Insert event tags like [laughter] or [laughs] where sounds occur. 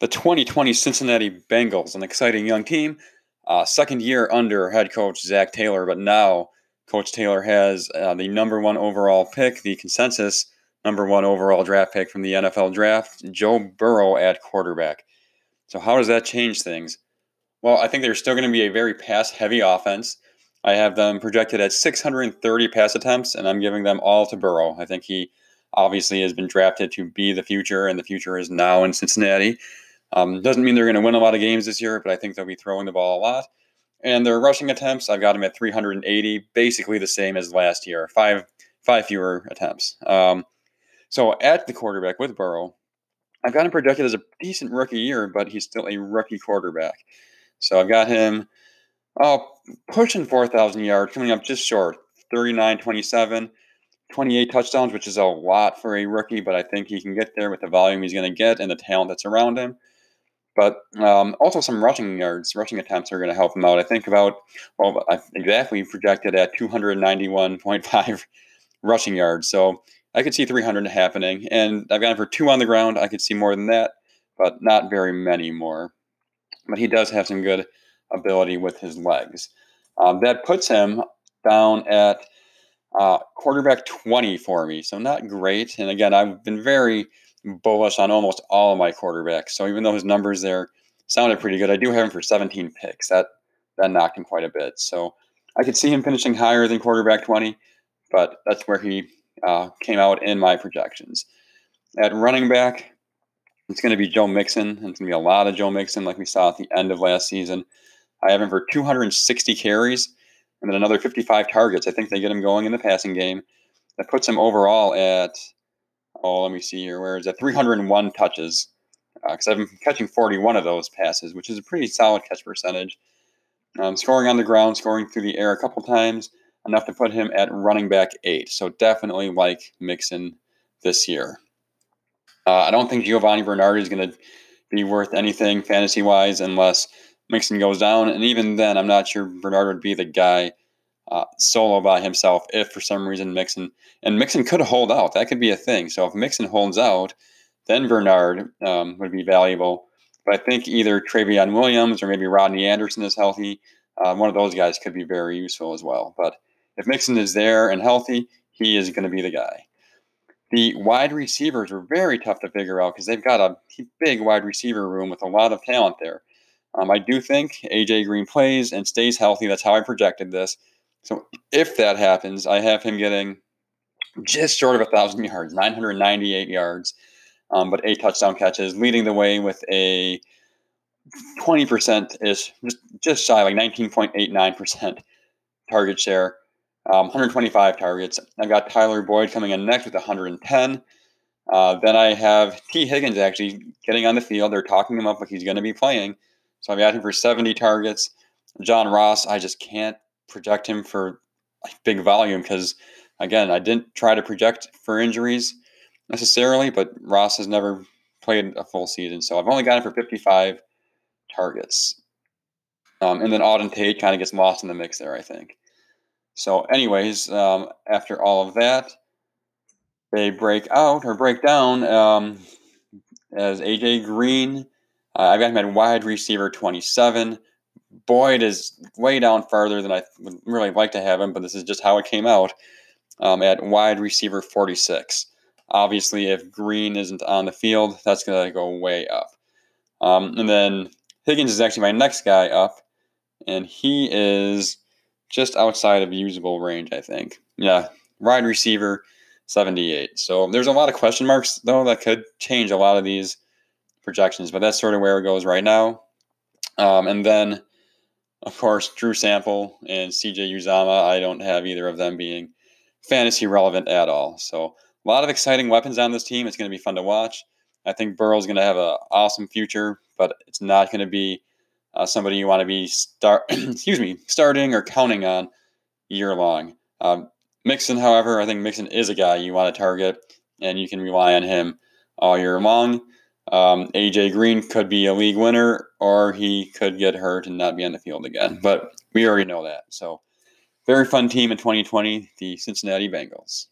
the 2020 Cincinnati Bengals, an exciting young team. Uh, second year under head coach Zac Taylor, but now Coach Taylor has uh, the number one overall pick, the consensus number one overall draft pick from the NFL draft, Joe Burrow at quarterback. So, how does that change things? Well, I think they're still going to be a very pass heavy offense. I have them projected at 630 pass attempts, and I'm giving them all to Burrow. I think he obviously has been drafted to be the future, and the future is now in Cincinnati. Um, doesn't mean they're going to win a lot of games this year, but I think they'll be throwing the ball a lot. And their rushing attempts, I've got them at 380, basically the same as last year, five five fewer attempts. Um, so at the quarterback with Burrow, I've got him projected as a decent rookie year, but he's still a rookie quarterback. So I've got him oh, pushing 4,000 yards, coming up just short, 39 27. 28 touchdowns, which is a lot for a rookie, but I think he can get there with the volume he's going to get and the talent that's around him. But um, also some rushing yards, rushing attempts are going to help him out. I think about, well, I exactly projected at 291.5 [laughs] rushing yards. So I could see 300 happening. And I've gone for two on the ground. I could see more than that, but not very many more. But he does have some good ability with his legs. Um, that puts him down at uh, quarterback 20 for me. So not great. And again, I've been very bullish on almost all of my quarterbacks. So even though his numbers there sounded pretty good, I do have him for 17 picks. That that knocked him quite a bit. So I could see him finishing higher than quarterback 20, but that's where he uh, came out in my projections. At running back, it's going to be Joe Mixon. It's going to be a lot of Joe Mixon, like we saw at the end of last season. I have him for 260 carries and then another 55 targets. I think they get him going in the passing game. That puts him overall at, oh, let me see here, where is that? 301 touches. Because uh, I've been catching 41 of those passes, which is a pretty solid catch percentage. Um, scoring on the ground, scoring through the air a couple times, enough to put him at running back eight. So definitely like Mixon this year. Uh, I don't think Giovani Bernard is going to be worth anything fantasy wise unless Mixon goes down, and even then, I'm not sure Bernard would be the guy uh, solo by himself if for some reason Mixon and Mixon could hold out. That could be a thing. So if Mixon holds out, then Bernard um, would be valuable. But I think either Trayveon Williams or maybe Rodney Anderson is healthy. Uh, one of those guys could be very useful as well. But if Mixon is there and healthy, he is going to be the guy. The wide receivers are very tough to figure out because they've got a big wide receiver room with a lot of talent there. Um, I do think AJ Green plays and stays healthy. That's how I projected this. So if that happens, I have him getting just short of a thousand yards, 998 yards, um, but eight touchdown catches, leading the way with a 20% is just, just shy, like 19.89% target share, um, 125 targets. I've got Tyler Boyd coming in next with 110. Uh, then I have Tee Higgins actually getting on the field. They're talking him up like he's going to be playing. So I've got him for 70 targets. John Ross, I just can't project him for big volume because, again, I didn't try to project for injuries necessarily, but Ross has never played a full season. So I've only got him for 55 targets. Um, and then Auden Tate kind of gets lost in the mix there, I think. So, anyways, um, after all of that, they break out or break down um, as AJ Green uh, I've got him at wide receiver 27. Boyd is way down farther than I would really like to have him, but this is just how it came out um, at wide receiver 46. Obviously, if Green isn't on the field, that's going to go way up. Um, and then Higgins is actually my next guy up, and he is just outside of usable range, I think. Yeah, wide receiver 78. So there's a lot of question marks, though, that could change a lot of these projections, but that's sort of where it goes right now. Um, and then, of course, Drew Sample and CJ Uzomah, I don't have either of them being fantasy relevant at all. So a lot of exciting weapons on this team. It's going to be fun to watch. I think Burrow's going to have an awesome future, but it's not going to be uh, somebody you want to be start [clears throat] excuse me starting or counting on year long. Um, Mixon, however, I think Mixon is a guy you want to target, and you can rely on him all year long. Um, AJ Green could be a league winner, or he could get hurt and not be on the field again. But we already know that. So, very fun team in 2020, the Cincinnati Bengals.